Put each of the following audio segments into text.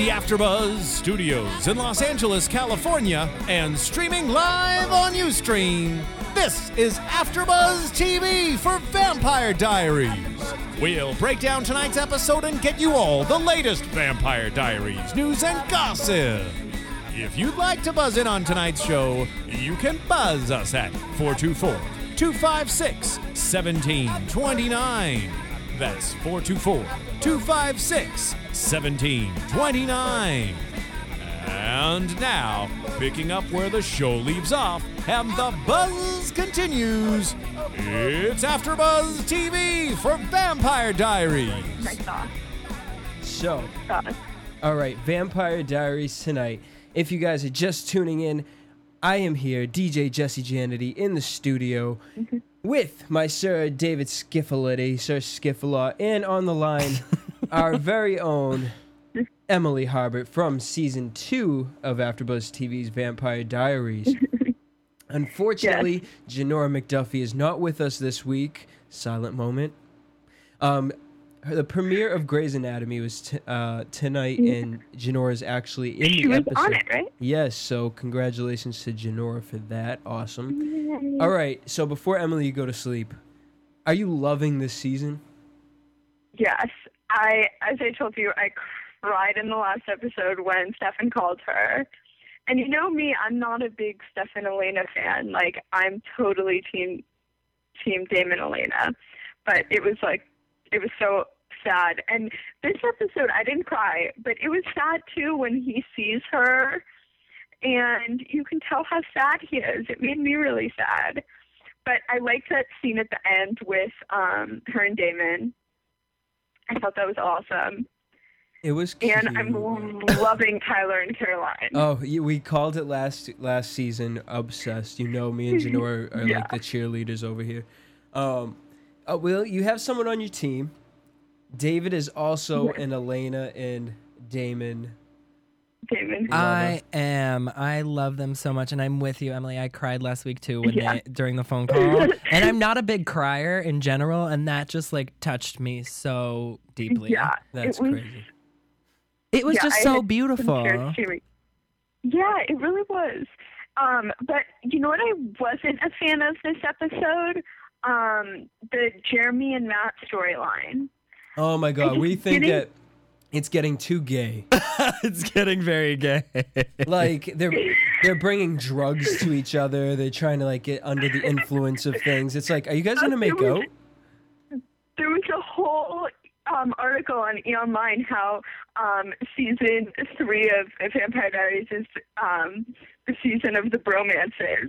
the AfterBuzz Studios in Los Angeles, California, and streaming live on UStream. This is AfterBuzz TV for Vampire Diaries. We'll break down tonight's episode and get you all the latest Vampire Diaries news and gossip. If you'd like to buzz in on tonight's show, you can buzz us at 424 256 1729. That's 424 256 1729. And now, picking up where the show leaves off and the buzz continues, it's AfterBuzz TV for Vampire Diaries. So, all right, Vampire Diaries tonight. If you guys are just tuning in, I am here, DJ Jesse Janedy, in the studio mm-hmm. With my Sir David Skiffaletti, Sir Skiffala, and on the line, our very own Emily Harbert from season two of AfterBuzz TV's Vampire Diaries. Unfortunately, Janora McDuffie is not with us this week. Silent moment. Um, the premiere of Grey's Anatomy was t- uh, tonight, and Janora's actually in She the was episode. on it, right? Yes, so congratulations to Janora for that. Awesome. All right, so before Emily, you go to sleep, are you loving this season? Yes. I, as I told you, I cried in the last episode when Stefan called her. And you know me, I'm not a big Stefan Elena fan. Like, I'm totally team, team Damon Elena. But it was like, it was so sad. And this episode, I didn't cry, but it was sad too when he sees her. And you can tell how sad he is. It made me really sad. But I liked that scene at the end with um, her and Damon. I thought that was awesome. It was cute. And I'm loving Tyler and Caroline. Oh, we called it last last season. Obsessed. You know, me and Janora are Yeah. like the cheerleaders over here. Um, uh, Will, you have someone on your team. David is also an Elena and Damon. Damon. I am. I love them so much, and I'm with you, Emily. I cried last week too when Yeah. they, during the phone call, and I'm not a big crier in general, and that just like touched me so deeply. yeah, That's it was, crazy. It was Yeah, just so beautiful. Yeah, it really was. Um, but you know what I wasn't a fan of this episode? Um, the Jeremy and Matt storyline. Oh my god, we think didn't- that it's getting too gay. it's getting very gay. like they're they're bringing drugs to each other. They're trying to like get under the influence of things. It's like, are you guys gonna make There was- out? There was a whole um, article on E Online how um, season three of Vampire Diaries is um, the season of the bromances.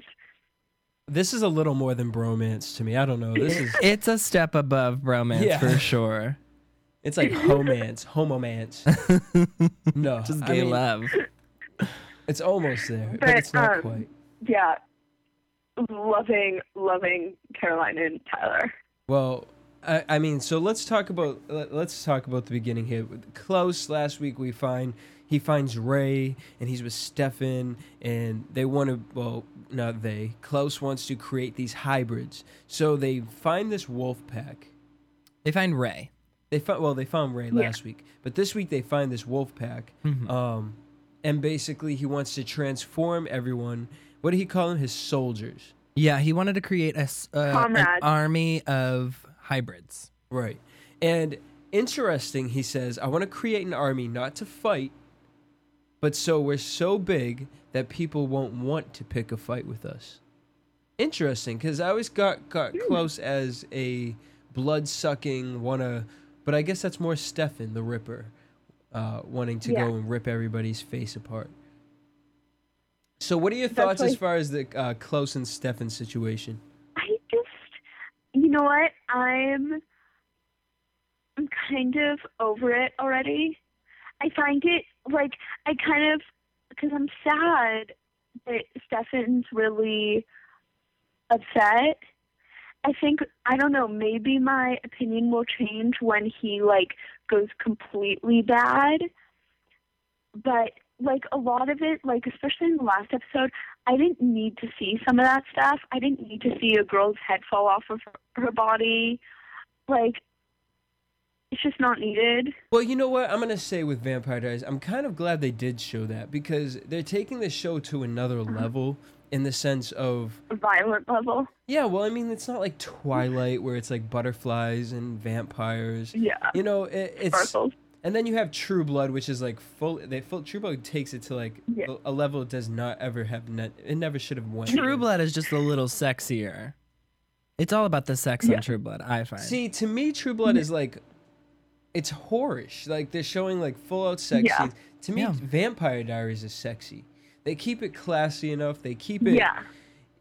This is a little more than bromance to me. I don't know. This is it's a step above bromance Yeah. for sure. it's like homance, homomance. No, Just I gay mean, love. It's almost there, but, But, it's not um, quite. Yeah, loving, loving Caroline and Tyler. Well, I, I mean, so let's talk about let, let's talk about the beginning here. With Klaus last week, we find he finds Ray, and he's with Stefan, and they want to. Well, not they. Klaus wants to create these hybrids. So they find this wolf pack. They find Ray. They found well, they found Ray Yeah. last week, but this week they find this wolf pack. Um, and basically he wants to transform everyone. What did he call them? His soldiers. Yeah, he wanted to create a s- uh, an army of hybrids. Right. And interesting, he says, I want to create an army not to fight, but so we're so big that people won't want to pick a fight with us. Interesting, because I always got, got close as a blood sucking, wanna, but I guess that's more Stefan, the Ripper, uh, wanting to Yeah. go and rip everybody's face apart. So, what are your That's thoughts as far as the uh, Klaus and Stefan situation? I just, you know what? I'm, I'm kind of over it already. I find it like I kind of because I'm sad that Stefan's really upset, I think I don't know, maybe my opinion will change when he like goes completely bad. But like a lot of it, like especially in the last episode, I didn't need to see some of that stuff. I didn't need to see a girl's head fall off of her, her body. Like it's just not needed. Well, you know what? I'm gonna say with Vampire Diaries, I'm kind of glad they did show that because they're taking the show to another Uh-huh. level in the sense of Violent level. yeah. Well, I mean, it's not like Twilight where it's like butterflies and vampires. Yeah. You know, it, it's Sparkles. and then you have True Blood, which is like full. They full True Blood takes it to like Yeah. a, a level it does not ever have. Ne- it never should have went. True. Blood is just a little sexier. It's all about the sex Yeah. on True Blood. I find. See, to me, True Blood is like, it's whorish. Like they're showing like full out sex Yeah. scenes. To me, Yeah. Vampire Diaries is sexy. They keep it classy enough. They keep it. Yeah.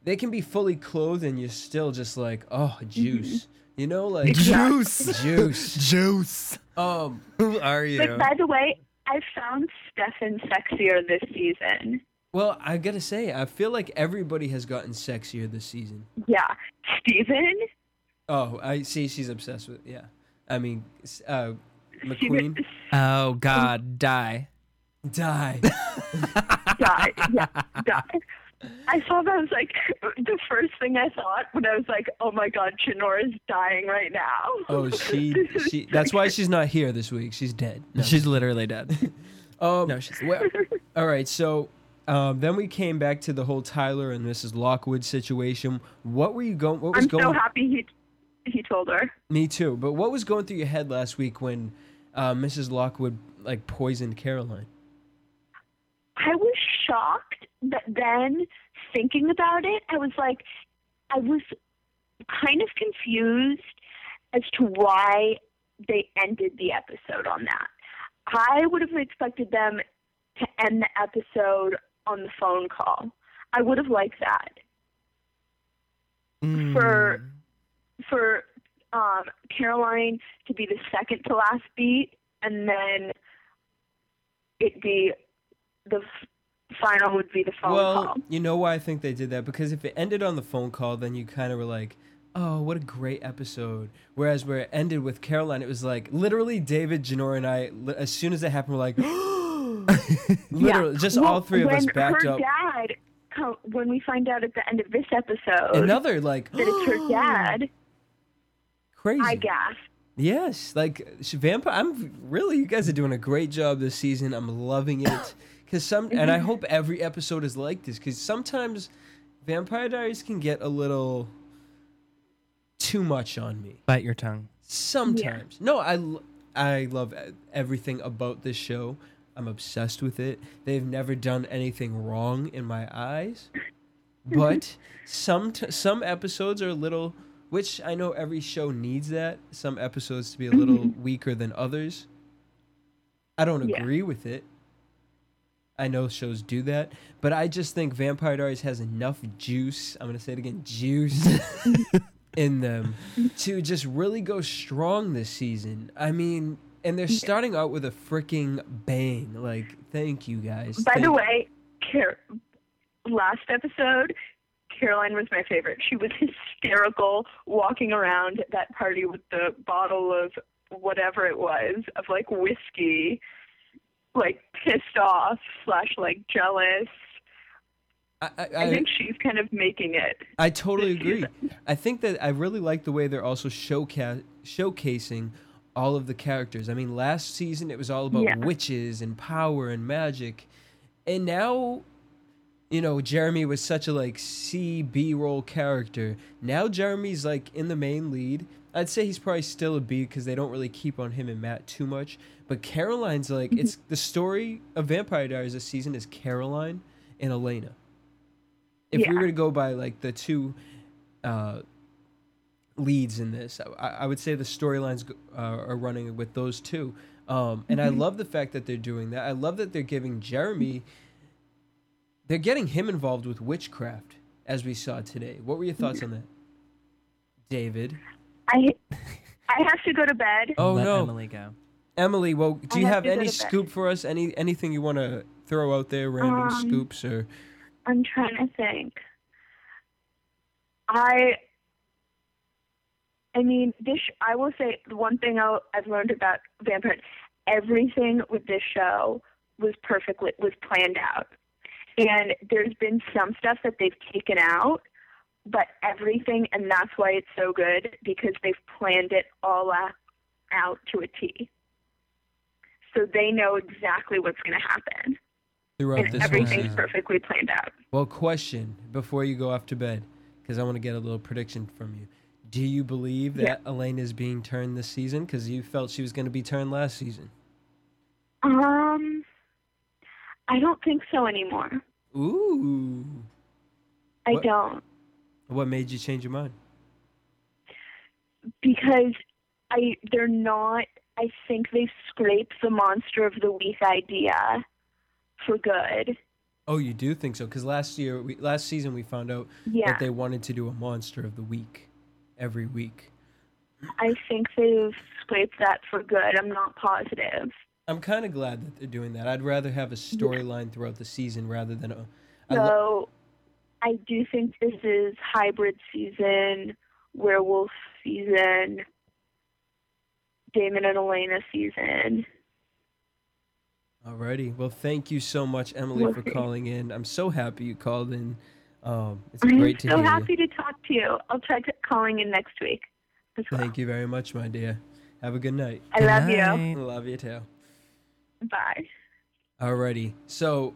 They can be fully clothed and you're still just like, oh, juice. You know, like juice, juice. Juice. Um, Who are you? But by the way, I found Stefan sexier this season. well, I gotta say, I feel like everybody has gotten sexier this season. Yeah. Steven? Oh, I see. She's obsessed with. Yeah, I mean, uh, McQueen, oh God, die. die. die, Yeah, died. I saw that. I was like, the first thing I thought when I was like, oh my god, Janora's dying right now. Oh, she, she. That's why she's not here this week. She's dead. No. She's literally dead. Um, No, she's- well, all right. So, um, then we came back to the whole Tyler and Mrs. Lockwood situation. What were you going? What was I'm going? so happy he he told her. Me too. But what was going through your head last week when uh, Mrs. Lockwood like poisoned Caroline? I was shocked, but then thinking about it, I was like, I was kind of confused as to why they ended the episode on that. I would have expected them to end the episode on the phone call. I would have liked that. For for um, Caroline to be the second to last beat, and then it be the final would be the phone well, call. you know why I think they did that because if it ended on the phone call, then you kind of were like, "Oh, what a great episode." Whereas where it ended with Caroline, it was like literally David, Janora, and I. As soon as it happened, we're like, literally, just Well, all three of us backed her up. Dad, when we find out at the end of this episode Another like that it's her dad, crazy. I guess. Yes, like sh- vampire. I'm really. You guys are doing a great job this season. I'm loving it. Cause some, and I hope every episode is like this. Cause sometimes Vampire Diaries can get a little too much on me. Bite your tongue. Sometimes. No, I I love e- everything about this show. I'm obsessed with it. They've never done anything wrong in my eyes. But some t- some episodes are a little which I know every show needs that. Some episodes to be a little weaker than others. I don't Yeah. agree with it. I know shows do that, but I just think Vampire Diaries has enough juice. I'm going to say it again, juice in them to just really go strong this season. I mean, and they're starting out with a freaking bang. Like, thank you guys. By the way, Car- last episode, Caroline was my favorite. She was hysterical walking around that party with the bottle of whatever it was, of like whiskey, like pissed off slash like jealous. I, I, I, think she's kind of making it. I totally agree. I think that I really like the way they're also showca- showcasing all of the characters. I mean, last season it was all about Yeah. witches and power and magic, and now, you know, Jeremy was such a like C B role character. Now Jeremy's like in the main lead. I'd say he's probably still a B because they don't really keep on him and Matt too much. But Caroline's like it's the story of Vampire Diaries this season is Caroline and Elena. If we were to go by like the two uh, leads in this, I, I would say the storylines uh, are running with those two. Um, and I love the fact that they're doing that. I love that they're giving Jeremy, they're getting him involved with witchcraft, as we saw today. What were your thoughts on that, David? I I have to go to bed. Oh Let no, Emily go. Emily. Well, do I you have have any to bed. scoop for us? Any anything you want to throw out there? Random Um, scoops or I'm trying to think. I I mean, this. I will say the one thing I'll, I've learned about Vampire. Everything with this show was perfectly was planned out, and there's been some stuff that they've taken out, but everything, and that's why it's so good because they've planned it all out, to a T. So they know exactly what's going to happen, Throughout and this everything's perfectly planned out. Well, question before you go off to bed, because I want to get a little prediction from you. Do you believe Yeah. that Elena is being turned this season? Because you felt she was going to be turned last season. Um, I don't think so anymore. Ooh. I What? don't. What made you change your mind? because I they're not. I think they scraped the monster of the week idea for good. Oh, you do think so? Because last year, we, last season, we found out Yeah, that they wanted to do a monster of the week every week. I think they've scraped that for good. I'm not positive. I'm kind of glad that they're doing that. I'd rather have a storyline throughout the season rather than a. I lo- So I do think this is hybrid season, werewolf season, Damon and Elena season. Alrighty. Well, thank you so much, Emily, for calling in. I'm so happy you called in. Um, it's I'm great to so hear happy to talk to you. I'll try to calling in next week. Well. Thank you very much, my dear. Have a good night. I love Good you. night. Love you too. Bye. Alrighty. So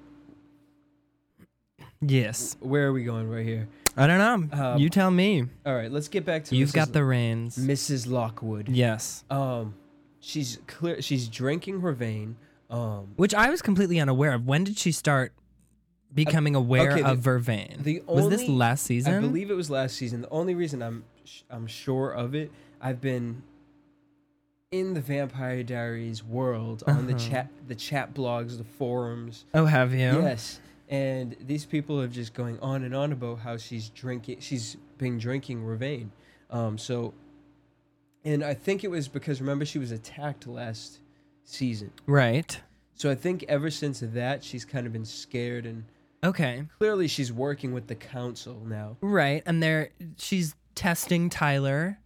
Yes. where are we going right here? I don't know. Um, you tell me. All right, let's get back to You've Mrs. got the reins. Mrs. Lockwood. Yes. Um, she's clear. She's drinking vervain. Um, Which I was completely unaware of. When did she start becoming aware okay, the- of Vervain? the was this only- last season? I believe it was last season. The only reason I'm sh- I'm sure of it, I've been in the Vampire Diaries world on the Uh-huh. chat the chat blogs, the forums. Oh, have you? Yes. And these people are just going on and on about how she's drinking she's been drinking vervain. Um so and I think it was because remember she was attacked last season. Right. So I think ever since that she's kind of been scared and Okay. clearly she's working with the council now. Right. And there she's testing Tyler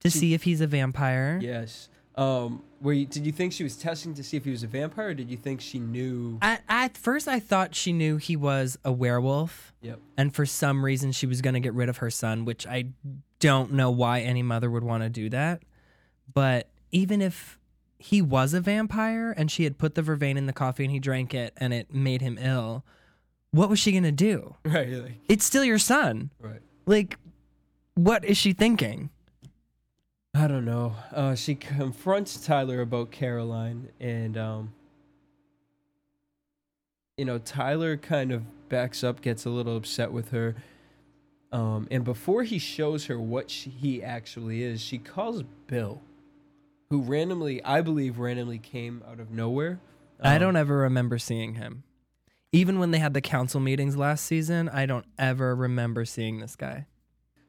to She- see if he's a vampire. Yes. Um were you, did you think she was testing to see if he was a vampire or did you think she knew At, at first, I thought she knew he was a werewolf, Yep. and for some reason, she was going to get rid of her son, which I don't know why any mother would want to do that. But even if he was a vampire and she had put the vervain in the coffee and he drank it and it made him ill, what was she going to do? Right, like, It's still your son. right. Like, what is she thinking? I don't know. Uh, she confronts Tyler about Caroline, and um, you know, Tyler kind of backs up, gets a little upset with her. Um, and before he shows her what she, he actually is, she calls Bill, who randomly, I believe, randomly came out of nowhere. I Um, don't ever remember seeing him. Even when they had the council meetings last season, I don't ever remember seeing this guy.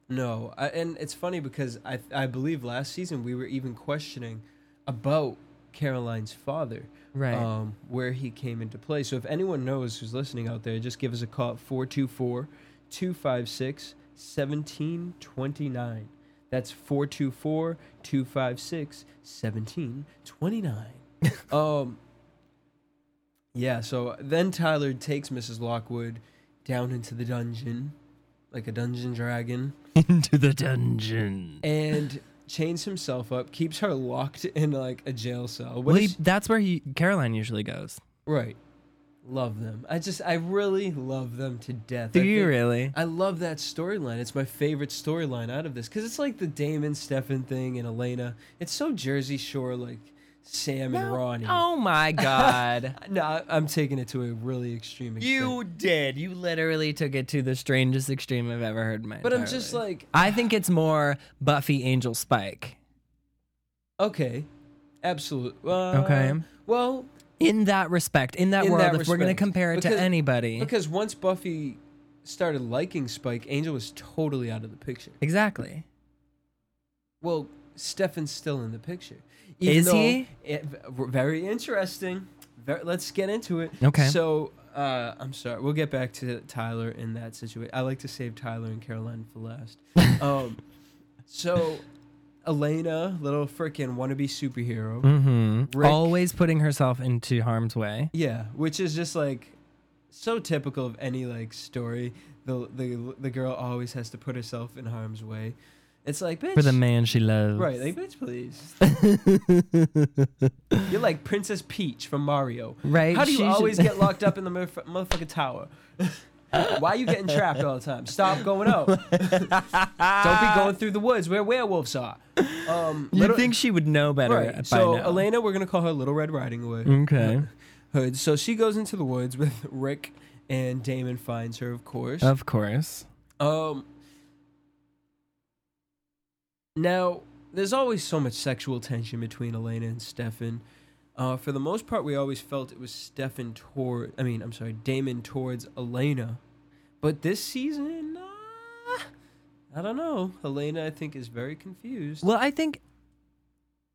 No, I, and it's funny because I I believe last season we were even questioning about Caroline's father, Right. Um, where he came into play. So if anyone knows who's listening out there, just give us a call at 424 256 1729. That's 424 256 1729. Um, yeah, so then Tyler takes Mrs. Lockwood down into the dungeon, like a dungeon dragon Into the dungeon. and chains himself up, keeps her locked in like a jail cell. What Well, he, that's where he Caroline usually goes. right. Love them. I just, I really love them to death. Do I you think- really? I love that storyline. It's my favorite storyline out of this because it's like the Damon Stefan thing and Elena. It's so Jersey Shore, like Sam and Ronnie. Oh my god. No, I- I'm taking it to a really extreme extent. you did. You literally took it to the strangest extreme I've ever heard in my but I'm entire just life. like, I think it's more Buffy Angel Spike. okay, absolutely. Uh, Okay. Well, In that respect, in that In world, that if we're going to respect. compare it Because- to anybody. Because once Buffy started liking Spike, Angel was totally out of the picture. exactly. Well, Stefan's still in the picture. Is though he? It, very interesting. Very, let's get into it. Okay. So, uh, I'm sorry. We'll get back to Tyler in that situation. I like to save Tyler and Caroline for last. um, so, Elena, little freaking wannabe superhero. Mm-hmm. Rick- Always putting herself into harm's way. Yeah, which is just like so typical of any like story. The the the girl always has to put herself in harm's way. It's like bitch, For the man she loves. right? Like bitch, please. You're like Princess Peach from Mario. Right, How do you she should- always get locked up in the motherf- motherfucking tower? Why are you getting trapped all the time? Stop going out. Don't be going through the woods where werewolves are. Um, little- think she would know better right. So now. Elena, we're gonna call her Little Red Riding Hood. Okay. Hood. So she goes into the woods with Rick, and Damon finds her, of course. Of course. Um. Now, there's always so much sexual tension between Elena and Stefan. Uh, for the most part, we always felt it was Stefan toward. I mean, I'm sorry, Damon towards Elena. But this season, uh, I don't know. Elena, I think, is very confused. Well, I think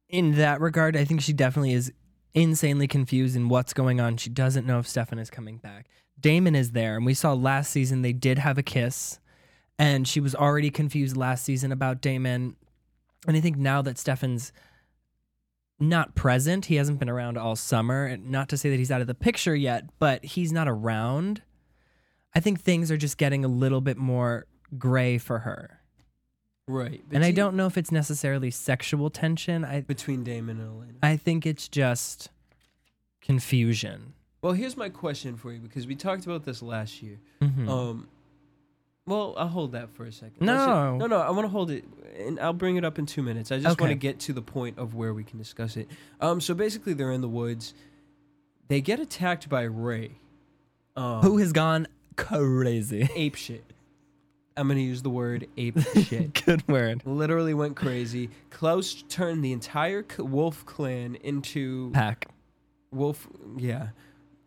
in that regard, I think she definitely is insanely confused in what's going on. She doesn't know if Stefan is coming back. Damon is there, and we saw last season they did have a kiss, and she was already confused last season about Damon. And I think now that Stefan's not present, he hasn't been around all summer. And not to say that he's out of the picture yet, but he's not around. I think things are just getting a little bit more gray for her. right. And I don't know if it's necessarily sexual tension. I Between Damon and Elena. I think it's just confusion. Well, here's my question for you because we talked about this last year. Mhm. Um, well, I'll hold that for a second. No. No, no. I want to hold it, and I'll bring it up in two minutes. I just want to get to the point of where we can discuss it. Um, so basically, they're in the woods. They get attacked by Ray. Um, Who has gone crazy? ape shit? I'm gonna use the word ape shit. Good word. Literally went crazy. Klaus turned the entire wolf clan into Pack. wolf. Yeah,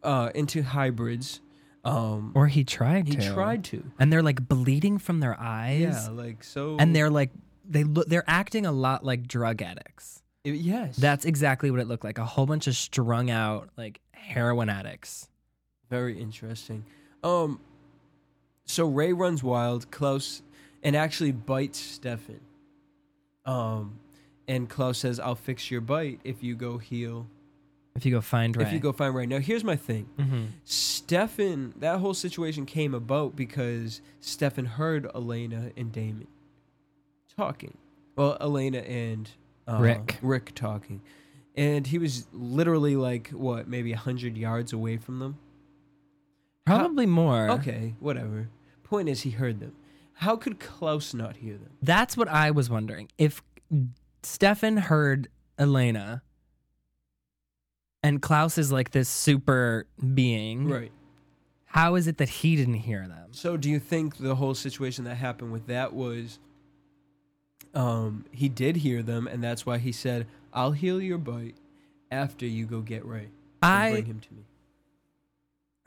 uh, into hybrids. Um, Or he tried he to. tried to. And they're like bleeding from their eyes. Yeah, like so. And they're like they look they're acting a lot like drug addicts. I- yes, That's exactly what it looked like. A whole bunch of strung out like heroin addicts. very interesting. Um, so Ray runs wild, Klaus, and actually bites Stefan. Um, and Klaus says, "I'll fix your bite if you go heal. If you go find Ray. If you go find Ray." Now, here's my thing. Mhm. Stefan, that whole situation came about because Stefan heard Elena and Damon talking. Well, Elena and uh, Rick. Rick talking, and he was literally like what, maybe a hundred yards away from them. Probably more. Okay, whatever. Point is, he heard them. How could Klaus not hear them? That's what I was wondering. If Stefan heard Elena and Klaus is like this super being, Right. how is it that he didn't hear them? So, do you think the whole situation that happened with that was, um, he did hear them, and that's why he said, "I'll heal your bite after you go get Ray and I bring him to me."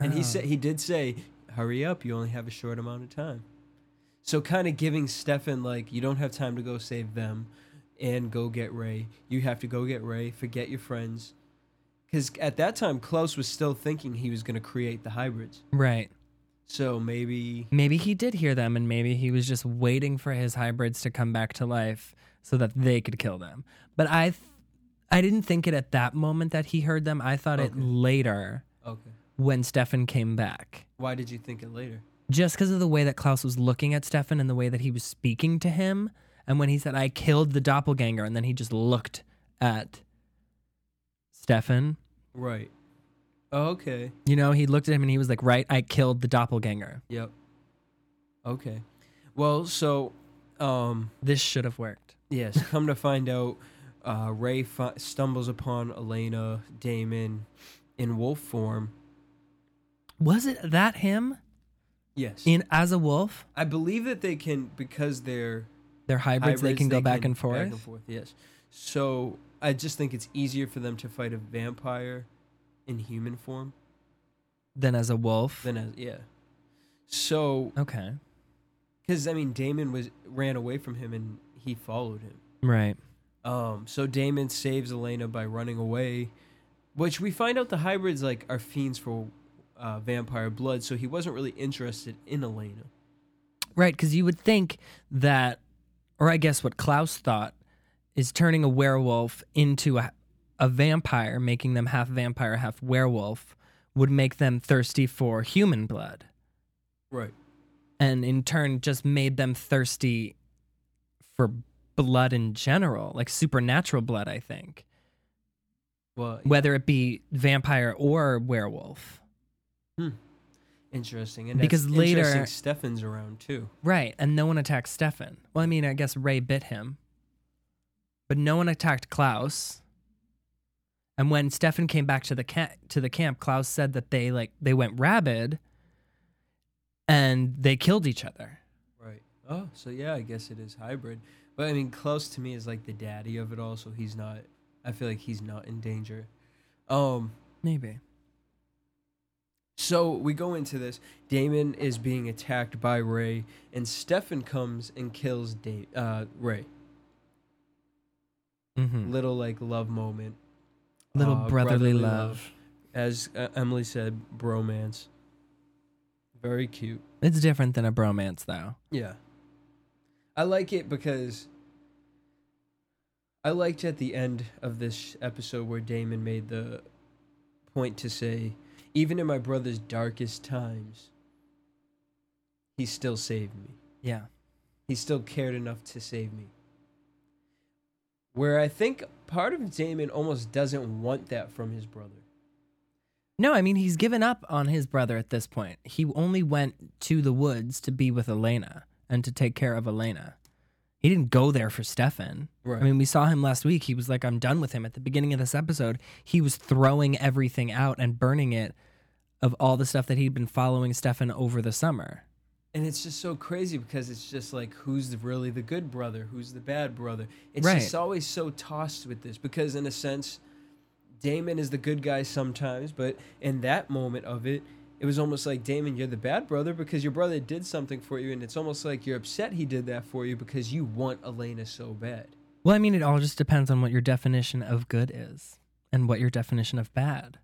And he Oh. said he did say, "Hurry up! You only have a short amount of time." So, kind of giving Stefan like, you don't have time to go save them, and go get Ray. You have to go get Ray. Forget your friends. Because at that time, Klaus was still thinking he was going to create the hybrids. right. So maybe Maybe he did hear them and maybe he was just waiting for his hybrids to come back to life so that they could kill them. But I th- I didn't think it at that moment that he heard them. I thought it later okay. when Stefan came back. Why did you think it later? just because of the way that Klaus was looking at Stefan and the way that he was speaking to him. And when he said, I killed the doppelganger, and then he just looked at Stefan, Right. Oh, okay. you know, he looked at him and he was like, Right, I killed the doppelganger. Yep. Okay. Well, so, um, This should have worked. yes. come to find out, uh, Ray fi- stumbles upon Elena Damon in wolf form. Was it that him Yes. in as a wolf? I believe that they can because they're They're hybrids, they hybrids, can go back can and forth. Back and forth. Yes. So I just think it's easier for them to fight a vampire in human form Than as a wolf. than as yeah. So okay. because I mean Damon was ran away from him and he followed him. Right. Um, so Damon saves Elena by running away, which we find out the hybrids like are fiends for uh, vampire blood. So he wasn't really interested in Elena. Right, because you would think that, or I guess what Klaus thought is turning a werewolf into a, a vampire, making them half vampire, half werewolf, would make them thirsty for human blood. Right. And in turn, just made them thirsty for blood in general, like supernatural blood, I think, Well, whether it be vampire or werewolf. Hmm. Interesting. And because later- Stefan's around too. Right. And no one attacks Stefan. Well, I mean, I guess Ray bit him, but no one attacked Klaus. And when Stefan came back to the ca- to the camp, Klaus said that they like they went rabid and they killed each other. Right. Oh, so yeah, I guess it is hybrid. But I mean, Klaus to me is like the daddy of it all, so he's not. I feel like he's not in danger. Um. Maybe. So we go into this. Damon is being attacked by Ray, and Stefan comes and kills da- uh, Ray. Hmm Little like love moment. Little Uh, brotherly, love. As uh, Emily said, bromance. Very cute. It's different than a bromance, though. Yeah. I like it because I liked at the end of this episode where Damon made the point to say, even in my brother's darkest times, he still saved me. Yeah. He still cared enough to save me. Where I think part of Damon almost doesn't want that from his brother. No, I mean he's given up on his brother at this point. He only went to the woods to be with Elena and to take care of Elena. He didn't go there for Stefan. Right. I mean, we saw him last week. He was like, I'm done with him. At the beginning of this episode, he was throwing everything out and burning it of all the stuff that he'd been following Stefan over the summer. And it's just so crazy because it's just like who's the, really the good brother, who's the bad brother. It's Right. just always so tossed with this because in a sense, Damon is the good guy sometimes, but in that moment of it, it was almost like Damon, you're the bad brother because your brother did something for you, and it's almost like you're upset he did that for you because you want Elena so bad. Well, I mean, it all just depends on what your definition of good is and what your definition of bad.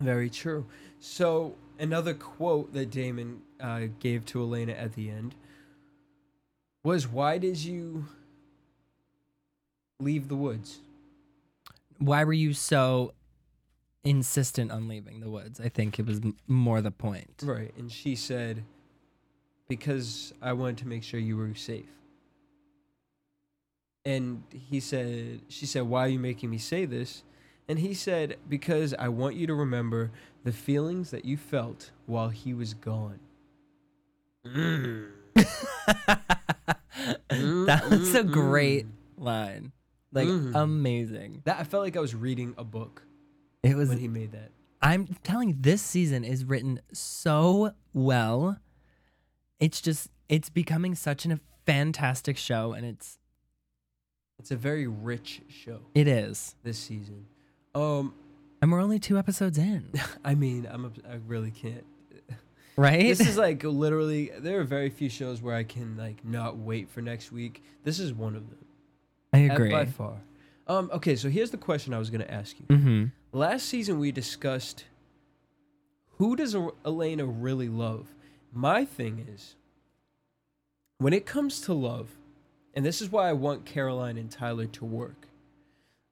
Very true. So another quote that Damon uh, gave to Elena at the end was, "Why did you leave the woods?" Why were you so insistent on leaving the woods? I think it was m- more the point. Right. And she said, Because I wanted to make sure you were safe. And he said, She said, Why are you making me say this? And he said, Because I want you to remember the feelings that you felt while he was gone. Mm. Mm, that was a mm, great line. Like Mm. amazing. That I felt like I was reading a book It was when he made that. I'm telling you this season is written so well. It's just it's becoming such a fantastic show and it's It's a very rich show it is. this season. Um, And we're only 2 episodes in, I mean, I'm a, I really can't right? this is like literally there are very few shows where I can like not wait for next week. This is one of them. I agree. By far. Um, okay, so here's the question I was gonna ask you. Mm-hmm. Last season we discussed who does Elena really love? My thing is when it comes to love, and this is why I want Caroline and Tyler to work.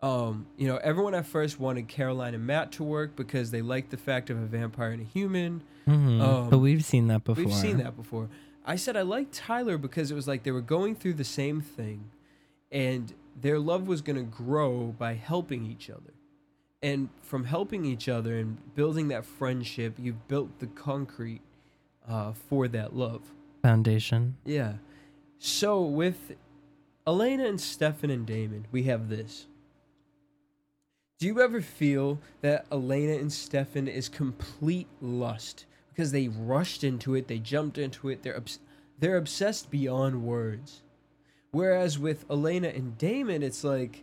Um, you know, everyone at first wanted Caroline and Matt to work because they liked the fact of a vampire and a human. Mhm. Um, but we've seen that before. We've seen that before. I said I liked Tyler because it was like they were going through the same thing and their love was going to grow by helping each other. And from helping each other and building that friendship, you've built the concrete uh, for that love. Foundation. Yeah. So with Elena and Stefan and Damon, we have this. Do you ever feel that Elena and Stefan is complete lust because they rushed into it, they jumped into it, they're obs- they're obsessed beyond words. Whereas with Elena and Damon, it's like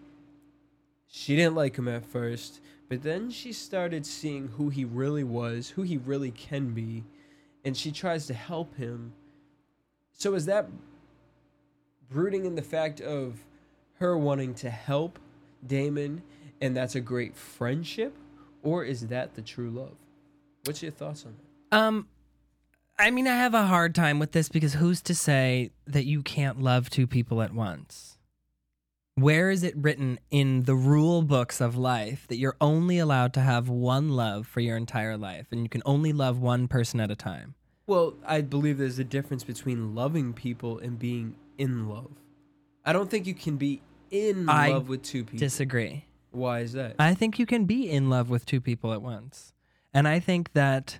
she didn't like him at first, but then she started seeing who he really was, who he really can be, and she tries to help him. So is that brooding in the fact of her wanting to help Damon and that's a great friendship or is that the true love? What's your thoughts on that? Um I mean I have a hard time with this because who's to say that you can't love two people at once? Where is it written in the rule books of life that you're only allowed to have one love for your entire life and you can only love one person at a time? Well, I believe there's a difference between loving people and being in love. I don't think you can be in I love with two people. Disagree. Why is that? I think you can be in love with two people at once. And I think that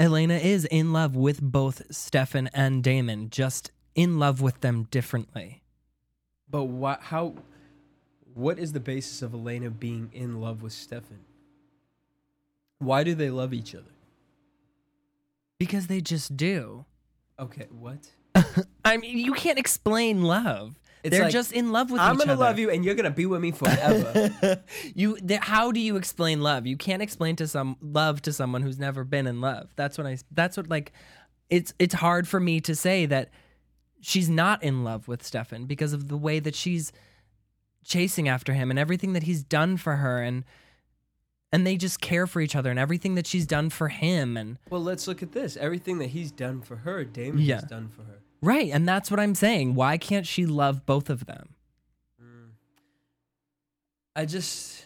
Elena is in love with both Stefan and Damon, just in love with them differently. but why, how? What is the basis of Elena being in love with Stefan? Why do they love each other? Because they just do. Okay, what? I mean, you can't explain love. It's They're like, just in love with each other. I'm each gonna other. love you, and you're gonna be with me forever. you th- how do you explain love you can't explain to some love to someone who's never been in love that's what i that's what like it's it's hard for me to say that she's not in love with Stefan because of the way that she's chasing after him and everything that he's done for her and and they just care for each other and everything that she's done for him and well, let's look at this. Everything that he's done for her, Damon Yeah. has done for her. Right and that's what i'm saying why can't she love both of them I just,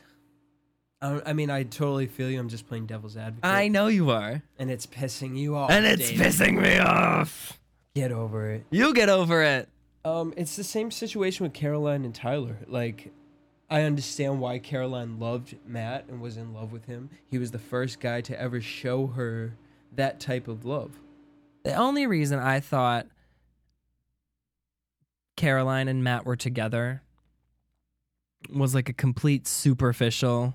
I, I mean, I totally feel you. I'm just playing devil's advocate. i know you are and it's pissing you off. and it's David. pissing me off Get over it. you get over it Um, it's the same situation with Caroline and Tyler. Like, I understand why Caroline loved Matt and was in love with him. He was the first guy to ever show her that type of love. The only reason I thought Caroline and Matt were together was like a complete superficial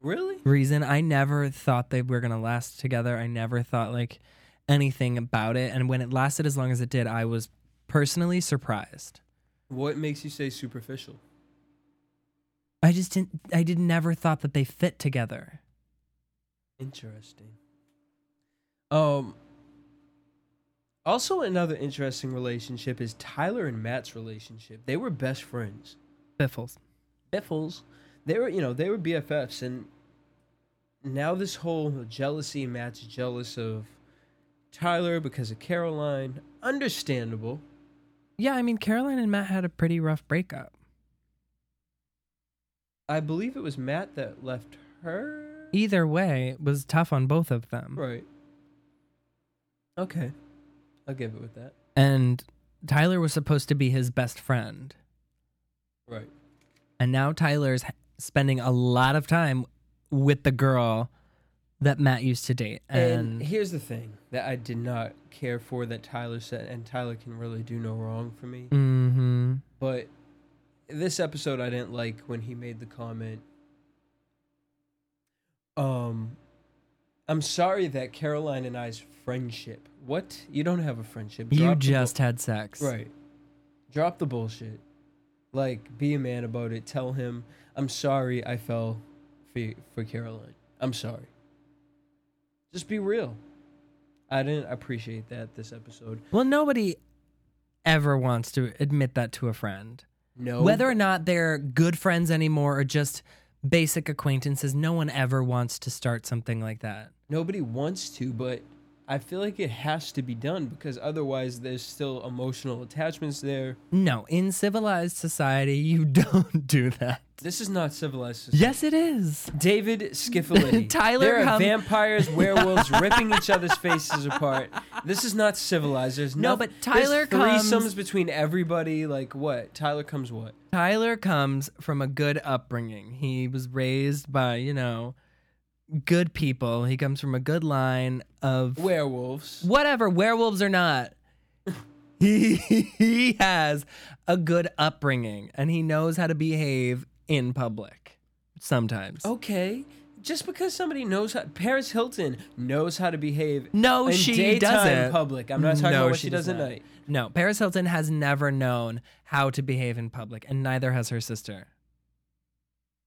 Really? reason. I never thought they were going to last together. I never thought like anything about it. And when it lasted as long as it did, I was personally surprised. What makes you say superficial? I just didn't, I did never thought that they fit together. Interesting. Um. Also, another interesting relationship is Tyler and Matt's relationship. They were best friends. Biffles. Biffles. They were, you know, they were BFFs, and now this whole jealousy. Matt's jealous of Tyler because of Caroline. Understandable. Yeah, I mean, Caroline and Matt had a pretty rough breakup. I believe it was Matt that left her. Either way, it was tough on both of them. Right. Okay, I'll give it with that. And Tyler was supposed to be his best friend. Right. And now Tyler's spending a lot of time with the girl that Matt used to date. And, And, here's the thing that I did not care for that Tyler said, and Tyler can really do no wrong for me. hmm But this episode, I didn't like when he made the comment. Um, I'm sorry that Caroline and I's friendship. What? You don't have a friendship. you Drop bull- just had sex. right. Drop the bullshit. Like, be a man about it. Tell him, I'm sorry I fell for for Caroline. I'm sorry. Just be real. I didn't appreciate that this episode. Well, nobody ever wants to admit that to a friend. No. Whether or not they're good friends anymore or just basic acquaintances, no one ever wants to start something like that. Nobody wants to, but I feel like it has to be done because otherwise there's still emotional attachments there. No, in civilized society, you don't do that. This is not civilized society. Yes, it is. David Skiffolitti. Tyler There are Hum- vampires, werewolves ripping each other's faces apart. This is not civilized. There's No, no, but Tyler threesomes comes- between everybody. Like what? Tyler comes what? Tyler comes from a good upbringing. He was raised by, you know, good people. He comes from a good line of Werewolves. whatever, werewolves or not. he, he has a good upbringing and he knows how to behave in public sometimes. Okay. Just because somebody knows how, Paris Hilton knows how to behave. No, in she doesn't. In public. I'm not talking No, about what she she does does at night. No, Paris Hilton has never known how to behave in public, and neither has her sister.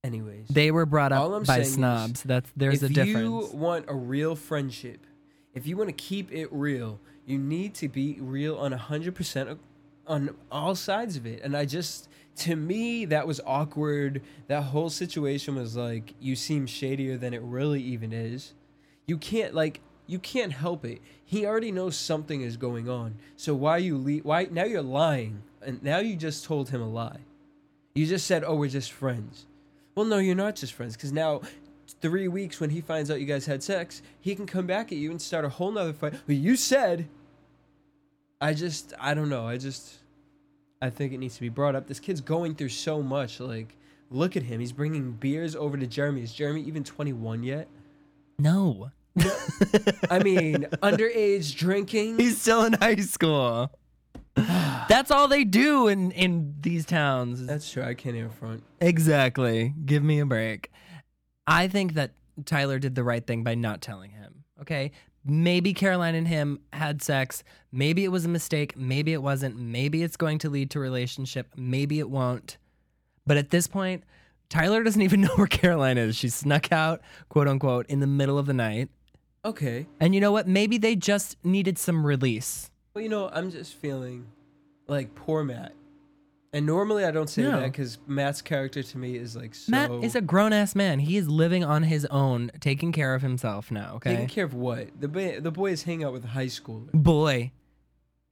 Anyways, They were brought up by snobs. That's there's a difference. If you want a real friendship, if you want to keep it real, you need to be real on 100% on all sides of it. And I just, to me, that was awkward. That whole situation was like, you seem shadier than it really even is. You can't, like, you can't help it. He already knows something is going on. So why you le- why now you're lying and now you just told him a lie. You just said, "Oh, we're just friends." Well, no, you're not just friends because now. Three weeks when he finds out you guys had sex, he can come back at you and start a whole nother fight. But you said, I just, I don't know. I just, I think it needs to be brought up. This kid's going through so much. Like, look at him. He's bringing beers over to Jeremy. Is Jeremy even 21 yet? No. I mean, underage drinking. He's still in high school. That's all they do in in these towns. That's true. I can't even front. Exactly. Give me a break. I think that Tyler did the right thing by not telling him. Okay. Maybe Caroline and him had sex. Maybe it was a mistake. Maybe it wasn't. Maybe it's going to lead to a relationship. Maybe it won't. But at this point, Tyler doesn't even know where Caroline is. She snuck out, quote unquote, in the middle of the night. Okay. And you know what? Maybe they just needed some release. Well, you know, I'm just feeling like poor Matt. And normally I don't say No. that because Matt's character to me is like so. Matt is a grown ass man. He is living on his own, taking care of himself now. Okay. taking care of what? The boy, the boys hang out with high schoolers. boy.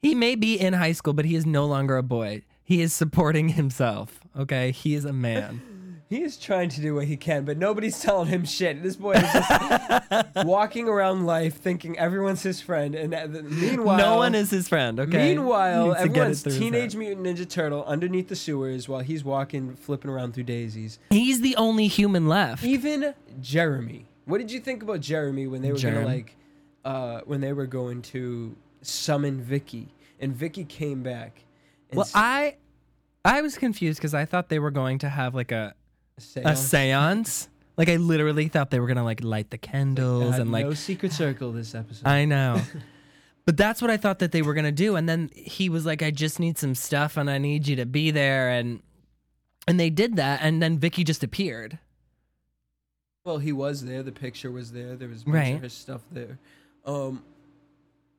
He may be in high school, but he is no longer a boy. He is supporting himself. Okay, he is a man. He is trying to do what he can, but nobody's telling him shit. This boy is just walking around life thinking everyone's his friend, and uh, meanwhile, no one is his friend. Okay. Meanwhile, Needs to get it everyone's Teenage. Mutant Ninja Turtle underneath the sewers while he's walking, flipping around through daisies. He's the only human left. Even Jeremy. What did you think about Jeremy when they were Jerem. gonna like, uh, when they were going to summon Vicky, and Vicky came back. And Well, s- I, I was confused because I thought they were going to have like a a seance. Like I literally thought they were gonna like light the candles and like no secret circle this episode. I know. But that's what I thought that they were gonna do, and then he was like, "I just need some stuff, and I need you to be there," and and they did that, and then Vicky just appeared. Well, he was there. The picture was there. There was a bunch Right. of her stuff there. Um,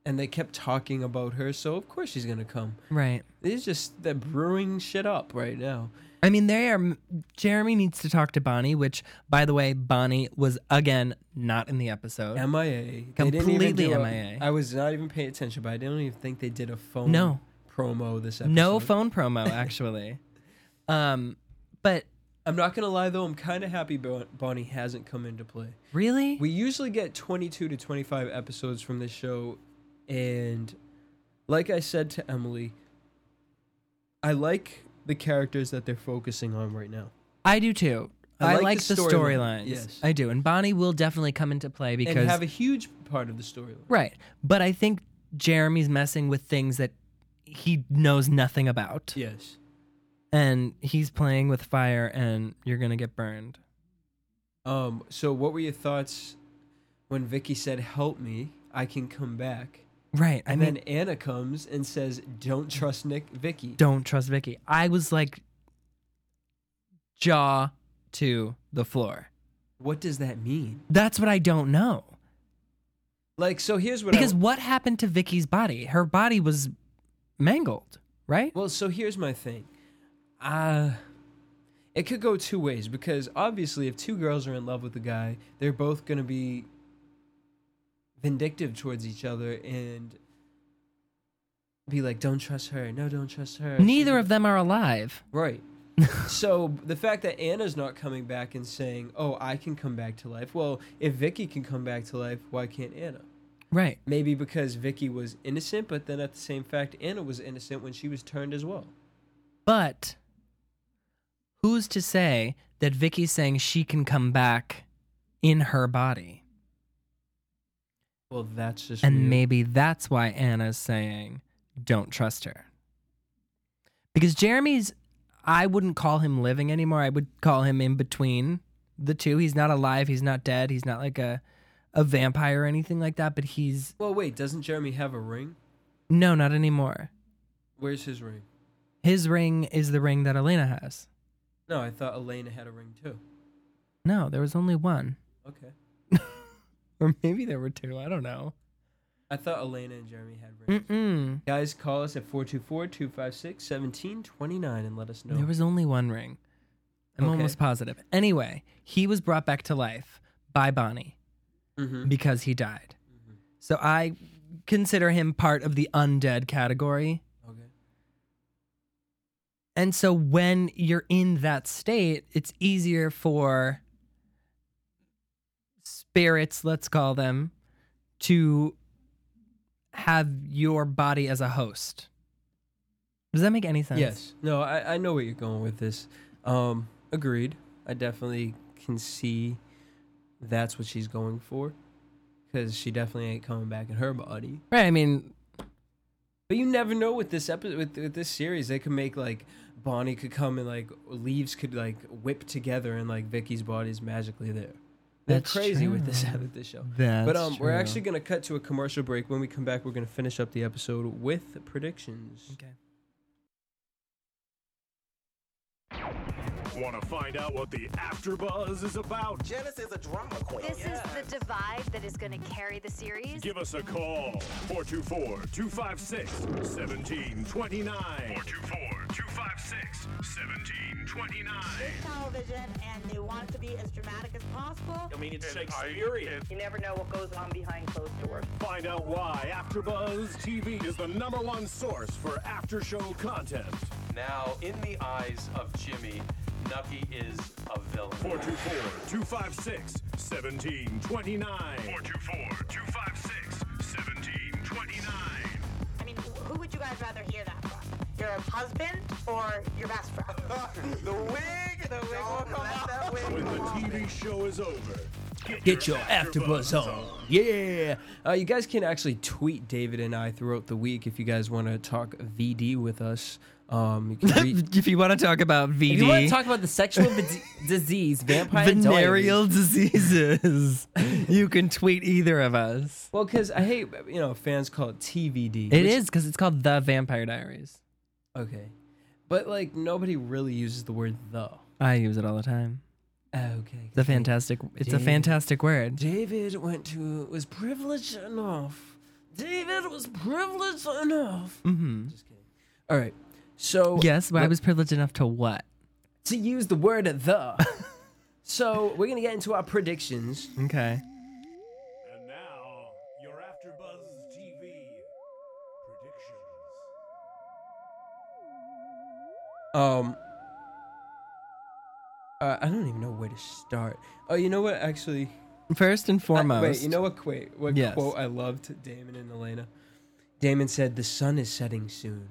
and they kept talking about her, so of course she's gonna come. Right. It's just they're brewing shit up right now. I mean, they are. Jeremy needs to talk to Bonnie, which, by the way, Bonnie was again not in the episode. MIA. They didn't even Completely MIA. I was not even paying attention, but I don't even think they did a phone No. promo this episode. no phone promo, actually. um, but I'm not gonna lie though, I'm kind of happy Bon- Bonnie hasn't come into play. really, We usually get 22 to 25 episodes from this show, and like I said to Emily, I like the characters that they're focusing on right now. I do too. I I, like like, the the storyline, storylines. yes. I do, and Bonnie will definitely come into play because and have a huge part of the storyline. Right. But I think Jeremy's messing with things that he knows nothing about. Yes. And he's playing with fire and you're going to get burned. Um. So, what were your thoughts when Vicky said, "Help me, I can come back"? Right. I And mean, then Anna comes and says, "Don't trust Nick, Vicky." don't trust Vicky. I was like jaw to the floor. What does that mean? That's what I don't know. Like, so here's what. Because I, what happened to Vicky's body? Her body was mangled, right? well, so here's my thing. Uh it could go two ways because obviously, if two girls are in love with a guy, they're both gonna be vindictive towards each other and be like, "Don't trust her. No, don't trust her." Neither of them are alive. Right. so the fact that Anna's not coming back and saying, "Oh, I can come back to life." Well, if Vicky can come back to life, why can't Anna? Right. Maybe because Vicky was innocent, but then at the same fact, Anna was innocent when she was turned as well. But who's to say that Vicky's saying she can come back in her body? Well, that's just And weird. maybe that's why Anna's saying, don't trust her. Because Jeremy's, I wouldn't call him living anymore. I would call him in between the two. He's not alive. He's not dead. He's not like a, a vampire or anything like that. But he's, Well, wait, doesn't Jeremy have a ring? no, not anymore. Where's his ring? His ring is the ring that Elena has. No, I thought Elena had a ring too. No, there was only one. Okay. Or maybe there were two. I don't know. I thought Elena and Jeremy had rings. Mm-mm. Guys, call us at 424-256-1729 and let us know. There was only one ring. I'm Okay. almost positive. Anyway, he was brought back to life by Bonnie Mhm. because he died. So I consider him part of the undead category. Okay. And so when you're in that state, it's easier for spirits, let's call them, to have your body as a host. Does that make any sense? Yes. No, I, I know where you're going with this. Um, agreed. I definitely can see that's what she's going for. Because she definitely ain't coming back in her body. Right. I mean, But you never know with this episode, with, with this series, they could make like Bonnie could come and like leaves could like whip together and like Vicky's body is magically there. They're That's crazy with this with this show. that's but um, we're actually gonna cut to a commercial break. When we come back, we're gonna finish up the episode with predictions. Okay. Want to find out what the AfterBuzz is about? Janice is a drama queen. This is the divide that is going to carry the series. Give us a call. 424-256-1729. 424-256-1729. television and they want it to be as dramatic as possible. I mean, it's Shakespearean. You never know what goes on behind closed doors. Find out why AfterBuzz TV is the number one source for after-show content. Now, in the eyes of Jimmy, Nucky is a villain. 424-256-1729. 424-256-1729. I mean, who would you guys rather hear that from? Your husband or your best friend? the wig! The wig will come out. That wig When the come out. TV show is over, Get your AfterBuzz on. Yeah. Uh, you guys can actually tweet David and I throughout the week if you guys want to talk VD with us. Um, you read. if you want to talk about VD, If you want to talk about the sexual disease, vampire venereal diaries, diseases, you can tweet either of us. well, because I hate you know fans call it TVD. It which- is because it's called The Vampire Diaries. okay, but like nobody really uses the word the. I use it all the time. Okay, It's a fantastic. It's a fantastic word. David went to was privileged enough. David was privileged enough. Mm-hmm. Just kidding. All right, so Yes, but I was privileged enough to what? to use the word the. so we're gonna get into our predictions. Okay. And now, your AfterBuzz TV predictions. Um, uh, I don't even know where to start. Oh, you know what? Actually, First and I- foremost. wait. You know what? Wait, what Yes. quote I loved? Damon and Elena. Damon said, "The sun is setting soon,"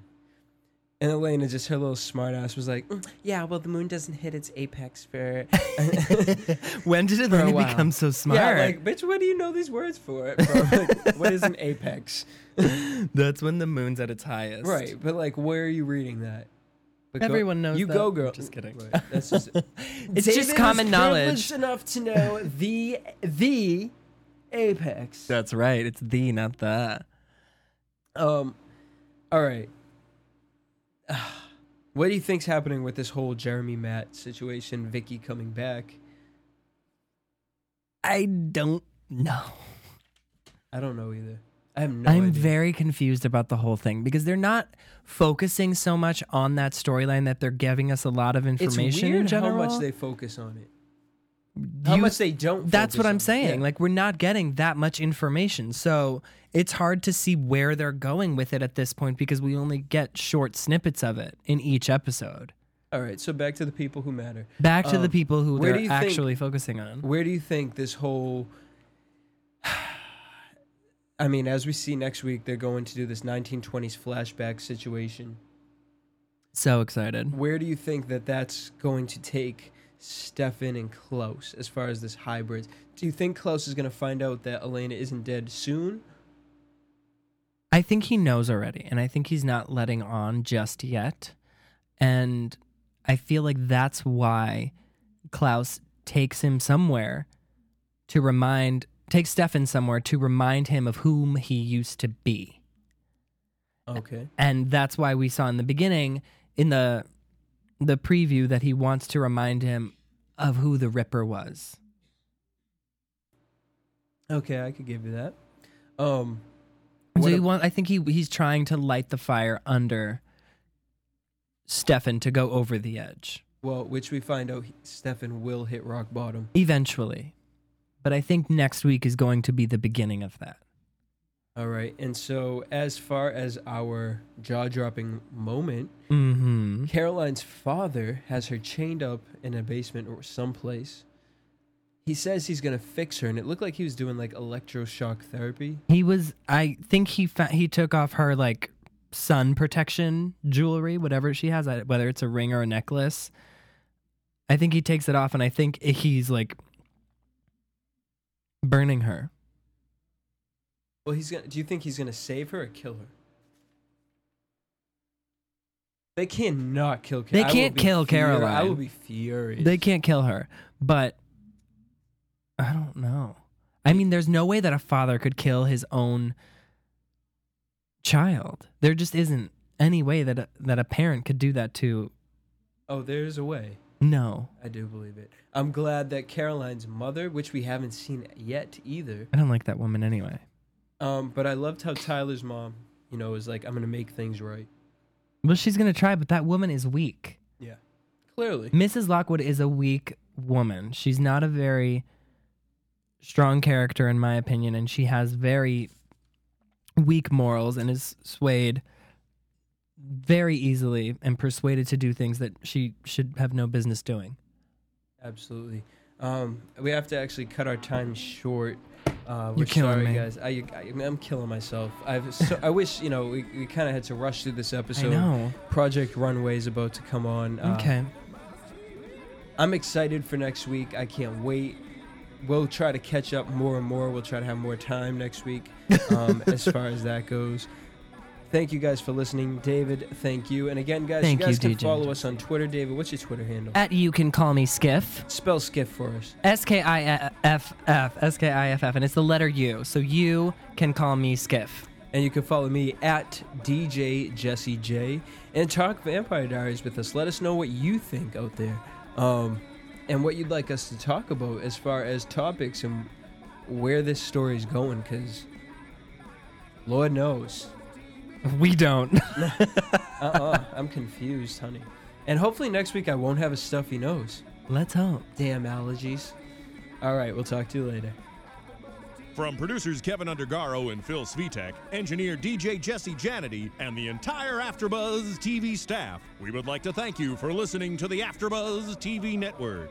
and Elena, just her little smart ass, was like, "Mm, "Yeah, well, the moon doesn't hit its apex for." when did it for a really while. become so smart? Yeah, like, bitch, what do you know these words for? Bro? Like, what is an apex? That's when the moon's at its highest. Right, but like, where are you reading that? But go- Everyone knows You that. go, girl. Just kidding. Right, that's just. It's David just is common knowledge. enough to know the the apex. That's right. It's the, not the. Um, all right. What do you think's happening with this whole Jeremy Matt situation? Vicky coming back? I don't know. I don't know either. I have no I'm idea. very confused about the whole thing because they're not focusing so much on that storyline that they're giving us a lot of information It's weird in general. how much they focus on it. How You- much they don't. That's what I'm saying. Yeah. Like we're not getting that much information. So it's hard to see where they're going with it at this point because we only get short snippets of it in each episode. all right. So back to the people who matter. Back to the Um, people who they're you think- actually focusing on. Where do you think this whole I mean, as we see next week, they're going to do this 1920s flashback situation. So excited. Where do you think that that's going to take Stefan and Klaus as far as this hybrid? Do you think Klaus is going to find out that Elena isn't dead soon? I think he knows already, and I think he's not letting on just yet. And I feel like that's why Klaus takes him somewhere to remind, takes Stefan somewhere to remind him of whom he used to be. Okay. And that's why we saw in the beginning, in the the preview, that he wants to remind him of who the Ripper was. Okay, I could give you that. Um, So he ab- want, I think he he's trying to light the fire under Stefan to go over the edge. well, which we find out he- Stefan will hit rock bottom. Eventually. But I think next week is going to be the beginning of that. All right. And so, as far as our jaw dropping moment, Mm-hmm. Caroline's father has her chained up in a basement or someplace. He says he's going to fix her, and it looked like he was doing like electroshock therapy. He was. I think he fa- he took off her like sun protection jewelry, whatever she has, whether it's a ring or a necklace. I think he takes it off, and I think he's like burning her. Well, he's gonna. Do you think he's gonna save her or kill her? They cannot kill. Ca- They can't kill furi- I will be furious. They can't kill her, but I don't know. I mean, there's no way that a father could kill his own child. There just isn't any way that a, that a parent could do that to. Oh, there's a way. No, I do believe it. I'm glad that Caroline's mother, which we haven't seen yet either, I don't like that woman anyway. Um, but I loved how Tyler's mom, you know, was like, "I'm gonna make things right." Well, she's gonna try, but that woman is weak. Yeah, clearly. Mrs. Lockwood is a weak woman. She's not a very strong character, in my opinion, and she has very weak morals and is swayed very easily and persuaded to do things that she should have no business doing. Absolutely. Um, we have to actually cut our time short. Uh, You're killing sorry, me. guys. I, I, am killing myself. I've so, I wish you know we, we kind of had to rush through this episode. know. Project Runway is about to come on. Uh, Okay. I'm excited for next week. I can't wait. We'll try to catch up more and more. We'll try to have more time next week um, as far as that goes. Thank you guys for listening. David, thank you. And again, guys, Thank you guys you, can DJ. follow us on Twitter. David, what's your Twitter handle? At you can call me Skiff. Spell Skiff for us. S K I F F. S K I F F. And it's the letter U. So you can call me Skiff. And you can follow me at DJ Jesse J and talk Vampire Diaries with us. Let us know what you think out there, um, and what you'd like us to talk about as far as topics and where this story is going. Because Lord knows, We don't. uh-uh, I'm confused, honey. And hopefully next week I won't have a stuffy nose. Let's hope. Damn allergies. All right, we'll talk to you later. From producers Kevin Undergaro and Phil Svitek, engineer DJ Jesse Janedy, and the entire AfterBuzz TV staff, we would like to thank you for listening to the AfterBuzz TV network.